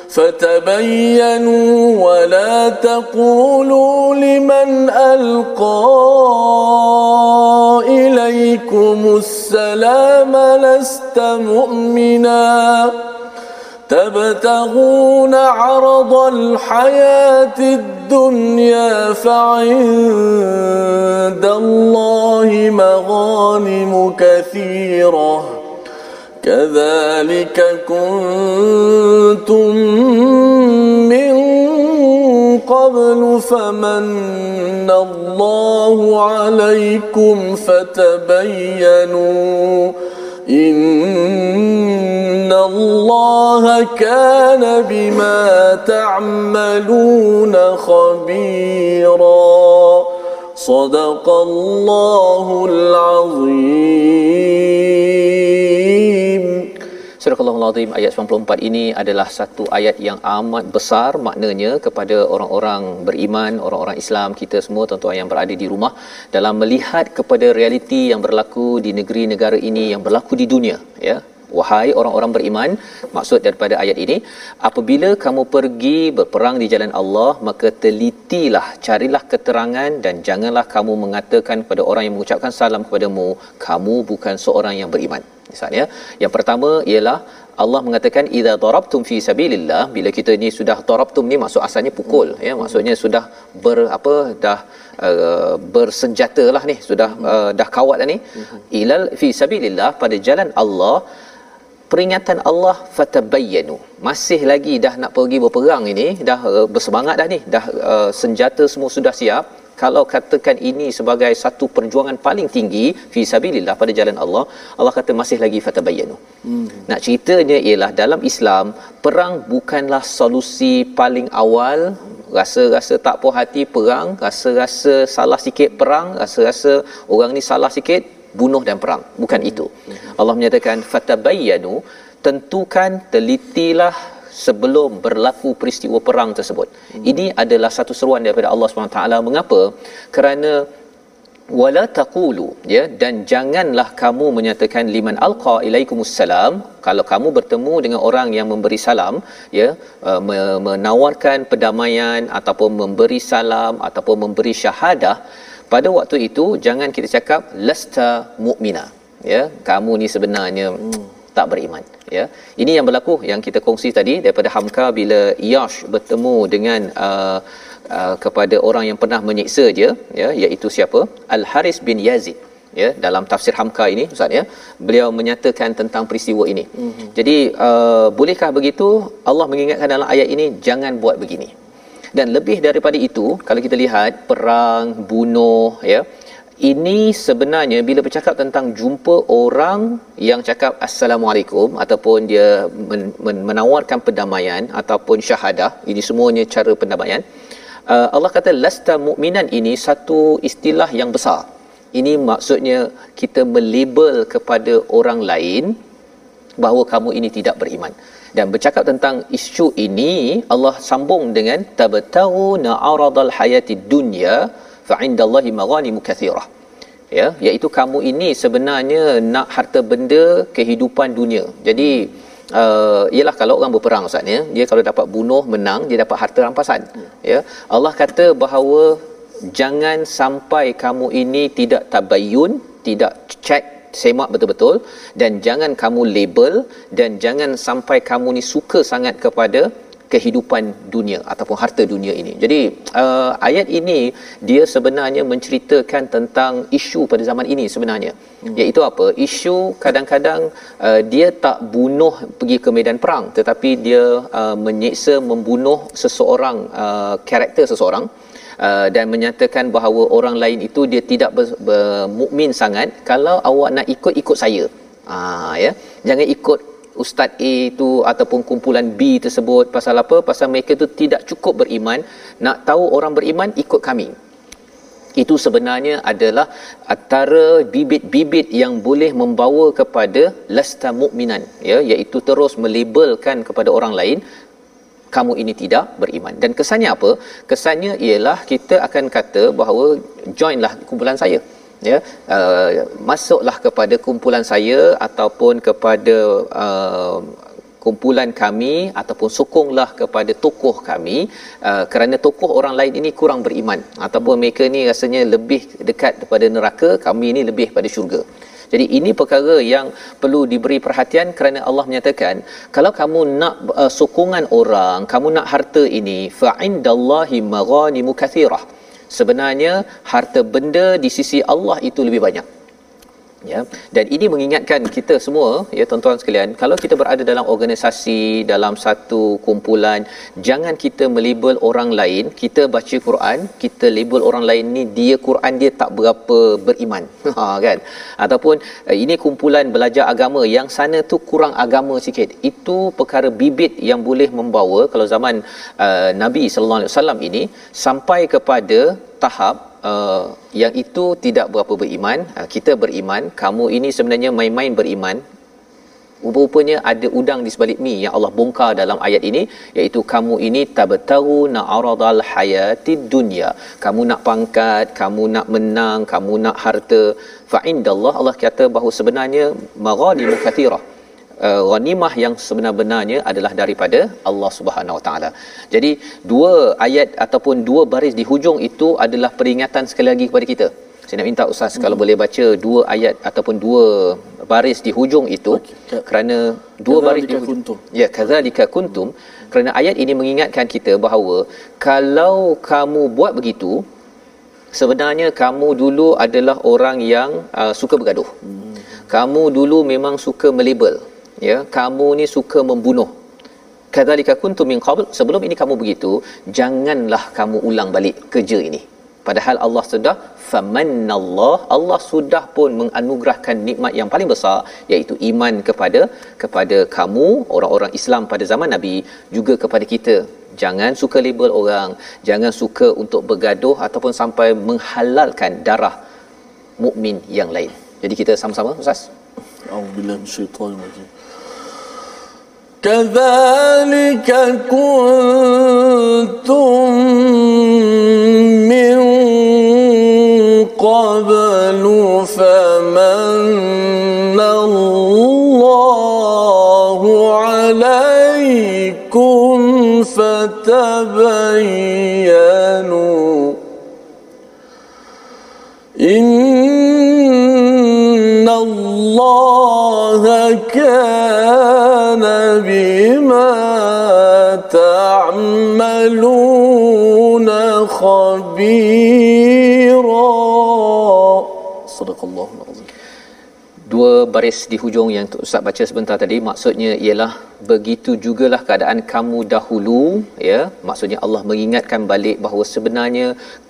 فتبينوا ولا تقولوا لمن ألقى إليكم السلام لست مؤمناً. تبتغون عرض الحياة الدنيا فعند الله مغانم كثيرة. كذلك كنتم من قبل فمن الله عليكم فتبينوا إن الله كان بما تعملون خبيرا. صدق الله العظيم. Surah Al-Azim ayat 94 ini adalah satu ayat yang amat besar maknanya kepada orang-orang beriman, orang-orang Islam kita semua tuan-tuan yang berada di rumah dalam melihat kepada realiti yang berlaku di negeri negara ini yang berlaku di dunia ya. Wahai orang-orang beriman, maksud daripada ayat ini, apabila kamu pergi berperang di jalan Allah, maka telitilah, carilah keterangan dan janganlah kamu mengatakan kepada orang yang mengucapkan salam kepadamu, kamu bukan seorang yang beriman misalnya yang pertama ialah Allah mengatakan idza darabtum fi sabilillah bila kita ni sudah darabtum ni maksud asalnya pukul ya. Maksudnya sudah ber apa dah uh, bersenjatalah ni sudah uh, dah kawat dah ni. Ilal fi sabilillah pada jalan Allah peringatan Allah fatabayyanu. Masih lagi dah nak pergi berperang ini dah uh, bersemangat dah ni dah uh, senjata semua sudah siap kalau katakan ini sebagai satu perjuangan paling tinggi fi sabilillah pada jalan Allah Allah kata masih lagi fatabayyanu hmm. nak ceritanya ialah dalam Islam perang bukanlah solusi paling awal rasa-rasa tak puas hati perang rasa-rasa salah sikit perang rasa-rasa orang ni salah sikit bunuh dan perang bukan itu hmm. Allah menyatakan fatabayyanu tentukan telitilah sebelum berlaku peristiwa perang tersebut. Hmm. Ini adalah satu seruan daripada Allah SWT. Mengapa? Kerana wala taqulu ya dan janganlah kamu menyatakan liman alqa ilaikumussalam kalau kamu bertemu dengan orang yang memberi salam ya uh, menawarkan perdamaian ataupun memberi salam ataupun memberi syahadah pada waktu itu jangan kita cakap lasta mukmina ya kamu ni sebenarnya hmm tak beriman ya. Ini yang berlaku yang kita kongsi tadi daripada Hamka bila Yash bertemu dengan uh, uh, kepada orang yang pernah menyiksa dia ya iaitu siapa? Al Haris bin Yazid ya. Dalam tafsir Hamka ini ustaz ya beliau menyatakan tentang peristiwa ini. Mm-hmm. jadi uh, bolehkah begitu? Allah mengingatkan dalam ayat ini jangan buat begini. Dan lebih daripada itu kalau kita lihat perang bunuh ya ini sebenarnya bila bercakap tentang jumpa orang yang cakap assalamualaikum ataupun dia men- men- menawarkan perdamaian ataupun syahadah ini semuanya cara pendamaian uh, Allah kata lasta mukminan ini satu istilah yang besar. Ini maksudnya kita melabel kepada orang lain bahawa kamu ini tidak beriman. Dan bercakap tentang isu ini Allah sambung dengan tabtahu na'aradal hayati dunya fa indallahi maghanimu kathirah ya iaitu kamu ini sebenarnya nak harta benda kehidupan dunia. Jadi uh, ialah kalau orang berperang ustaz ya dia kalau dapat bunuh menang dia dapat harta rampasan. Ya Allah kata bahawa jangan sampai kamu ini tidak tabayyun tidak check semak betul-betul dan jangan kamu label dan jangan sampai kamu ni suka sangat kepada kehidupan dunia ataupun harta dunia ini. Jadi uh, ayat ini dia sebenarnya menceritakan tentang isu pada zaman ini sebenarnya. Hmm. Iaitu apa? Isu kadang-kadang uh, dia tak bunuh pergi ke medan perang tetapi dia uh, menyeksa membunuh seseorang uh, karakter seseorang Uh, dan menyatakan bahawa orang lain itu dia tidak bermukmin sangat kalau awak nak ikut ikut saya. Ah ya. Jangan ikut ustaz A itu ataupun kumpulan B tersebut pasal apa? Pasal mereka itu tidak cukup beriman nak tahu orang beriman ikut kami. Itu sebenarnya adalah antara bibit-bibit yang boleh membawa kepada lasta mukminan ya iaitu terus melabelkan kepada orang lain kamu ini tidak beriman. Dan kesannya apa? Kesannya ialah kita akan kata bahawa joinlah kumpulan saya ya uh, masuklah kepada kumpulan saya ataupun kepada uh, kumpulan kami ataupun sokonglah kepada tokoh kami. Uh, kerana tokoh orang lain ini kurang beriman ataupun mereka ni rasanya lebih dekat kepada neraka kami ini lebih pada syurga. Jadi ini perkara yang perlu diberi perhatian kerana Allah menyatakan kalau kamu nak uh, sokongan orang kamu nak harta ini fa indallahi maghanimu kathirah sebenarnya harta benda di sisi Allah itu lebih banyak ya. Dan ini mengingatkan kita semua ya tuan-tuan sekalian kalau kita berada dalam organisasi dalam satu kumpulan jangan kita melabel orang lain. Kita baca Quran kita label orang lain ni dia Quran dia tak berapa beriman. *laughs* Ha kan? Ataupun eh, ini kumpulan belajar agama yang sana tu kurang agama sikit. Itu perkara bibit yang boleh membawa kalau zaman uh, Nabi sallallahu alaihi wasallam ini sampai kepada tahap uh, yang itu tidak berapa beriman uh, kita beriman kamu ini sebenarnya main-main beriman Rupanya ada udang di sebalik mi yang Allah bongkar dalam ayat ini iaitu kamu ini tabtaru na'aradal hayatid dunya. Kamu nak pangkat, kamu nak menang, kamu nak harta. Fa indallah Allah kata bahawa sebenarnya maghanimu kathirah uh, ghanimah yang sebenar-benarnya adalah daripada Allah Subhanahu Wa Taala. Jadi dua ayat ataupun dua baris di hujung itu adalah peringatan sekali lagi kepada kita. Saya nak minta ustaz hmm. kalau boleh baca dua ayat ataupun dua baris di hujung itu okay. kerana dua baris di hujung. Kuntum. Ya, kadzalika kuntum hmm. kerana ayat ini mengingatkan kita bahawa kalau kamu buat begitu sebenarnya kamu dulu adalah orang yang uh, suka bergaduh. Hmm. Kamu dulu memang suka melabel ya kamu ni suka membunuh. Kadzalika kuntum min qabl. Sebelum ini kamu begitu janganlah kamu ulang balik kerja ini. Padahal Allah sudah famannallah. Allah sudah pun menganugerahkan nikmat yang paling besar iaitu iman kepada kepada kamu orang-orang Islam pada zaman Nabi juga kepada kita. Jangan suka label orang. Jangan suka untuk bergaduh ataupun sampai menghalalkan darah mukmin yang lain. Jadi kita sama-sama ustaz? A'udzubillahi minasyaitonir rajim كذلك كنتم من قبل فمن الله عليكم فتبينوا تعملون خبيرا صدق الله العظيم dua baris di hujung yang Ustaz baca sebentar tadi maksudnya ialah begitu jugalah keadaan kamu dahulu ya maksudnya Allah mengingatkan balik bahawa sebenarnya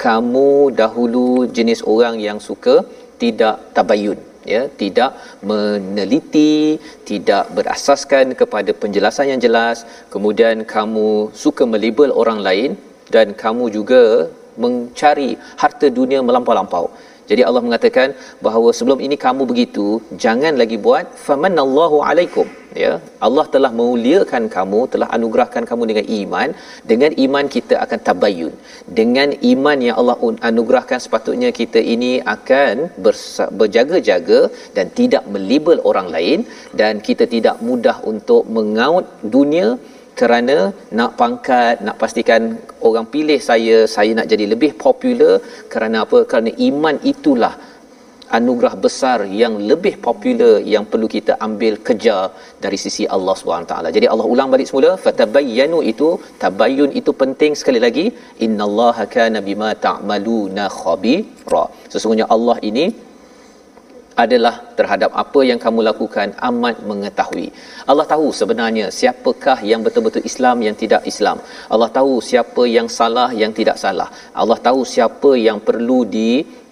kamu dahulu jenis orang yang suka tidak tabayun ya tidak meneliti tidak berasaskan kepada penjelasan yang jelas. Kemudian kamu suka melabel orang lain dan kamu juga mencari harta dunia melampau-lampau jadi Allah mengatakan bahawa sebelum ini kamu begitu jangan lagi buat famanallahu alaikum. Ya Allah telah memuliakan kamu telah anugerahkan kamu dengan iman. Dengan iman kita akan tabayyun. Dengan iman yang Allah anugerahkan sepatutnya kita ini akan berjaga-jaga dan tidak melibel orang lain. Dan kita tidak mudah untuk mengaut dunia kerana nak pangkat nak pastikan orang pilih saya saya nak jadi lebih popular kerana apa kerana iman itulah anugerah besar yang lebih popular yang perlu kita ambil kejar dari sisi Allah SWT. Jadi Allah ulang balik semula fatabayyanu itu tabayyun itu penting sekali lagi innallaha kana bima ta'maluna khabira. Sesungguhnya Allah ini adalah terhadap apa yang kamu lakukan amat mengetahui. Allah tahu sebenarnya siapakah yang betul-betul Islam yang tidak Islam. Allah tahu siapa yang salah yang tidak salah. Allah tahu siapa yang perlu di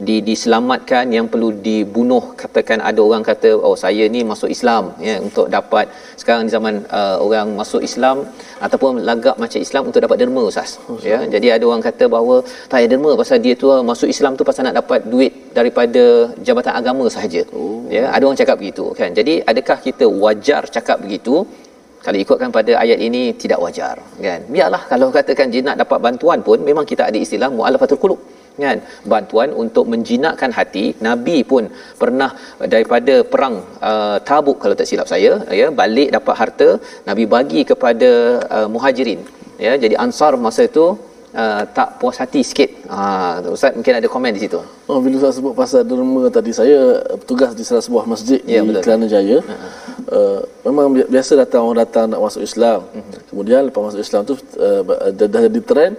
di diselamatkan yang perlu dibunuh katakan ada orang kata oh saya ni masuk Islam ya untuk dapat sekarang di zaman uh, orang masuk Islam ataupun lagak macam Islam untuk dapat derma ustaz. Oh, ya jadi ada orang kata bahawa tak ada derma pasal dia tu masuk Islam tu pasal nak dapat duit daripada jabatan agama sahaja. Oh. ya ada orang cakap begitu kan? Jadi adakah kita wajar cakap begitu? Kalau ikutkan pada ayat ini tidak wajar kan? Biarlah kalau katakan dia nak dapat bantuan pun memang kita ada istilah mualafatul qulub kan? Bantuan untuk menjinakkan hati. Nabi pun pernah daripada perang uh, tabuk kalau tak silap saya ya balik dapat harta nabi bagi kepada uh, muhajirin. Ya jadi ansar masa itu uh, tak puas hati sikit. Ha uh, ustaz mungkin ada komen di situ. Oh bila ustaz sebut pasal derma tadi saya bertugas di salah sebuah masjid ya, di Kelana Jaya. Uh-huh. Uh, memang biasa datang orang datang nak masuk Islam. Uh-huh. Kemudian lepas masuk Islam tu uh, dah, dah jadi trend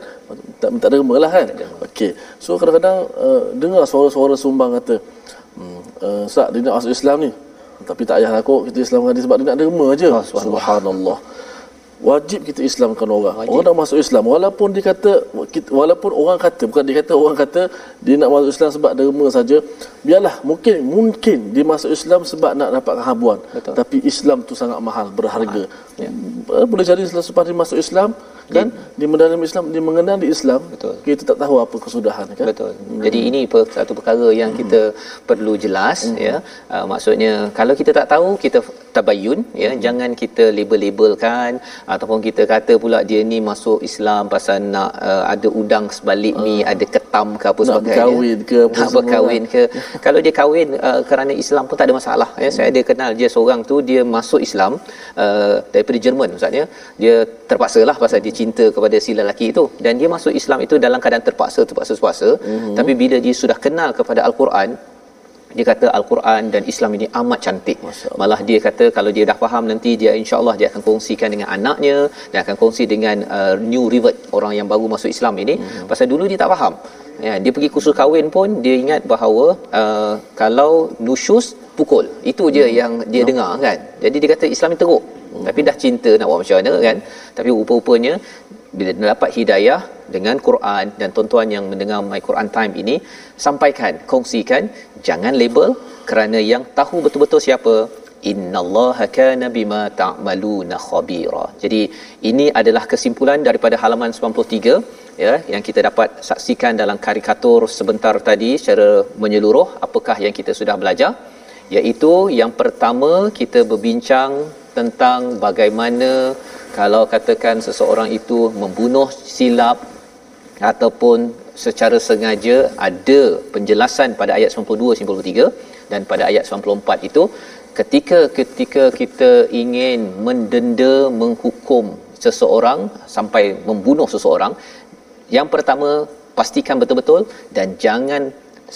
tak minta derma lah kan. Okey. So kadang-kadang uh, dengar suara-suara sumbang kata hmm, uh, Ustaz dia nak masuk Islam ni tapi tak payah aku kita Islam dia sebab dia nak derma aje. Oh, subhanallah. subhanallah wajib kita Islamkan orang. Wajib. Orang nak masuk Islam walaupun dia kata walaupun orang kata bukan dia kata orang kata dia nak masuk Islam sebab derma saja. Biarlah mungkin mungkin dia masuk Islam sebab nak dapat habuan. Betul. Tapi Islam tu sangat mahal, berharga. Ya. Eh, boleh jadi selepas dia masuk Islam kan di mendalami Islam di Islam betul kita tak tahu apa kesudahan kan betul hmm. jadi ini satu perkara yang hmm. kita perlu jelas hmm. ya uh, maksudnya kalau kita tak tahu kita tabayun ya hmm. jangan kita label-labelkan ataupun kita kata pula dia ni masuk Islam pasal nak uh, ada udang sebalik uh. mi ah. ada ketam ke apa sebagainya nak kahwin ke apa nak berkahwin ke *laughs* kalau dia kahwin uh, kerana Islam pun tak ada masalah ya hmm. saya ada kenal dia seorang tu dia masuk Islam uh, daripada Jerman maksudnya dia terpaksa lah pasal dia cinta kepada si lelaki itu dan dia masuk Islam itu dalam keadaan terpaksa terpaksa terpaksa mm-hmm. tapi bila dia sudah kenal kepada al-Quran dia kata al-Quran dan Islam ini amat cantik malah dia kata kalau dia dah faham nanti dia insya-Allah dia akan kongsikan dengan anaknya dan akan kongsi dengan uh, new revert orang yang baru masuk Islam ini mm-hmm. pasal dulu dia tak faham ya dia pergi kursus kahwin pun dia ingat bahawa uh, kalau nusyus pukul itu je mm-hmm. yang dia no. dengar kan jadi dia kata Islam ini teruk hmm. tapi dah cinta nak buat macam mana kan? Tapi rupa-rupanya bila dapat hidayah dengan Quran dan tuan-tuan yang mendengar My Quran Time ini sampaikan kongsikan jangan label kerana yang tahu betul-betul siapa? Innallaha kana bima ta'maluna khabira. Jadi ini adalah kesimpulan daripada halaman 93 ya yang kita dapat saksikan dalam karikatur sebentar tadi secara menyeluruh apakah yang kita sudah belajar. Iaitu yang pertama kita berbincang tentang bagaimana kalau katakan seseorang itu membunuh silap ataupun secara sengaja ada penjelasan pada ayat 92 93 dan pada ayat 94 itu ketika ketika kita ingin mendenda menghukum seseorang sampai membunuh seseorang yang pertama pastikan betul-betul dan jangan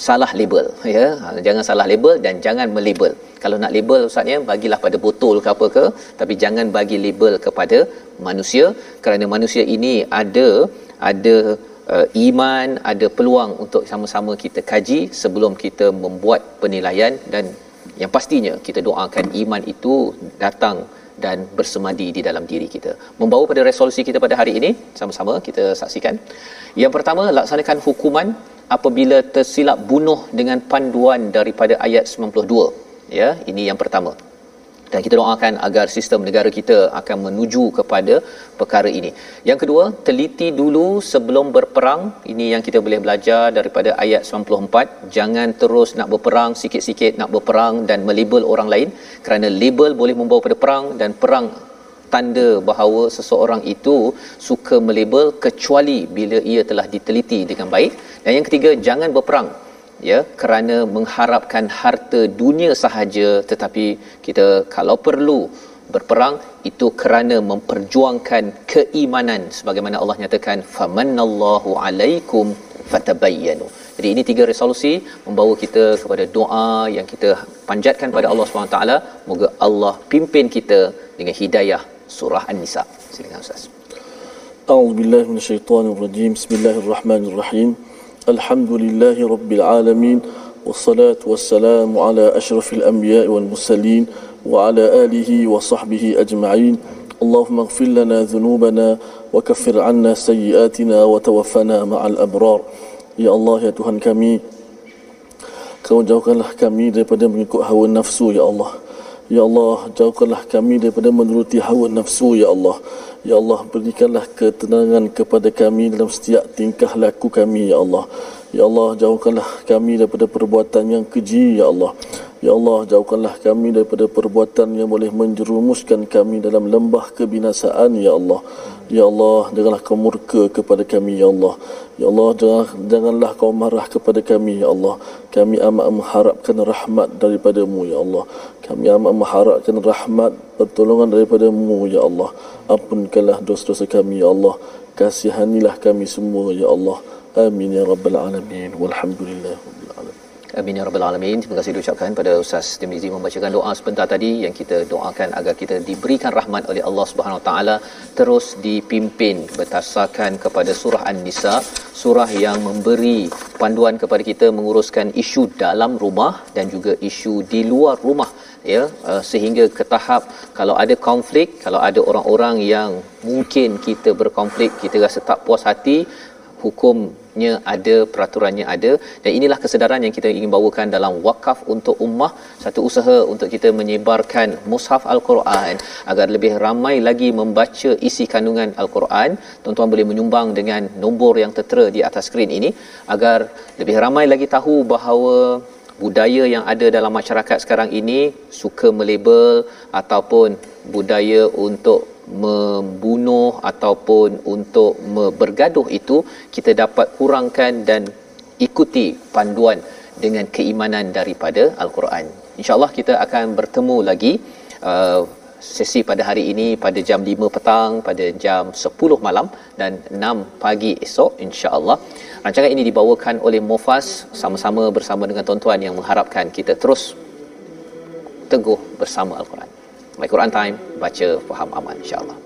salah label ya jangan salah label dan jangan melabel kalau nak label ustaznya bagilah pada botol ke apa ke tapi jangan bagi label kepada manusia kerana manusia ini ada ada uh, iman ada peluang untuk sama-sama kita kaji sebelum kita membuat penilaian dan yang pastinya kita doakan iman itu datang dan bersemadi di dalam diri kita. Membawa pada resolusi kita pada hari ini, sama-sama kita saksikan. Yang pertama, laksanakan hukuman apabila tersilap bunuh dengan panduan daripada ayat 92 ya ini yang pertama dan kita doakan agar sistem negara kita akan menuju kepada perkara ini. Yang kedua, teliti dulu sebelum berperang. Ini yang kita boleh belajar daripada ayat 94. Jangan terus nak berperang sikit-sikit nak berperang dan melabel orang lain kerana label boleh membawa pada perang dan perang tanda bahawa seseorang itu suka melabel kecuali bila ia telah diteliti dengan baik. Dan yang ketiga jangan berperang ya kerana mengharapkan harta dunia sahaja. Tetapi kita kalau perlu berperang itu kerana memperjuangkan keimanan sebagaimana Allah nyatakan famanallahu alaikum fatabayyanu. Jadi ini tiga resolusi membawa kita kepada doa yang kita panjatkan pada Allah SWT moga Allah pimpin kita dengan hidayah surah An-Nisa. Silakan Ustaz. أعوذ بالله من الشيطان الرجيم بسم الله الرحمن الرحيم الحمد لله رب العالمين والصلاة والسلام على أشرف الأنبياء والمرسلين وعلى آله وصحبه أجمعين اللهم اغفر لنا ذنوبنا وكفر عنا سيئاتنا وتوفنا مع الأبرار يا الله يا Tuhan kami Kau jauhkanlah kami daripada mengikut hawa nafsu ya Allah. Ya Allah, jauhkanlah kami daripada menuruti hawa nafsu, Ya Allah. Ya Allah, berikanlah ketenangan kepada kami dalam setiap tingkah laku kami, Ya Allah. Ya Allah, jauhkanlah kami daripada perbuatan yang keji, Ya Allah. Ya Allah, jauhkanlah kami daripada perbuatan yang boleh menjerumuskan kami dalam lembah kebinasaan, Ya Allah. Ya Allah, janganlah kau murka kepada kami, Ya Allah. Ya Allah, jangan, janganlah kau marah kepada kami, Ya Allah. Kami amat mengharapkan rahmat daripadamu, Ya Allah. Kami amat mengharapkan rahmat pertolongan daripadamu, Ya Allah. Ampunkanlah dosa-dosa kami, Ya Allah. Kasihanilah kami semua, Ya Allah. Amin, Ya Rabbal Alamin. Walhamdulillah. Amin ya rabbal alamin. Terima kasih diucapkan pada Ustaz Timizi membacakan doa sebentar tadi yang kita doakan agar kita diberikan rahmat oleh Allah Subhanahu Wa Taala terus dipimpin berdasarkan kepada surah An-Nisa, surah yang memberi panduan kepada kita menguruskan isu dalam rumah dan juga isu di luar rumah ya uh, sehingga ke tahap kalau ada konflik, kalau ada orang-orang yang mungkin kita berkonflik, kita rasa tak puas hati, hukumnya ada peraturannya ada. Dan inilah kesedaran yang kita ingin bawakan dalam wakaf untuk ummah. Satu usaha untuk kita menyebarkan mushaf al-Quran agar lebih ramai lagi membaca isi kandungan al-Quran. Tuan-tuan boleh menyumbang dengan nombor yang tertera di atas skrin ini agar lebih ramai lagi tahu bahawa budaya yang ada dalam masyarakat sekarang ini suka melabel ataupun budaya untuk membunuh ataupun untuk bergaduh itu kita dapat kurangkan dan ikuti panduan dengan keimanan daripada al-Quran. Insya-Allah kita akan bertemu lagi uh, sesi pada hari ini pada jam 5 petang, pada jam 10 malam dan 6 pagi esok insya-Allah. Rancangan ini dibawakan oleh Mofas sama-sama bersama dengan tuan-tuan yang mengharapkan kita terus teguh bersama Al-Quran. My Quran Time, baca, faham, aman insya-Allah.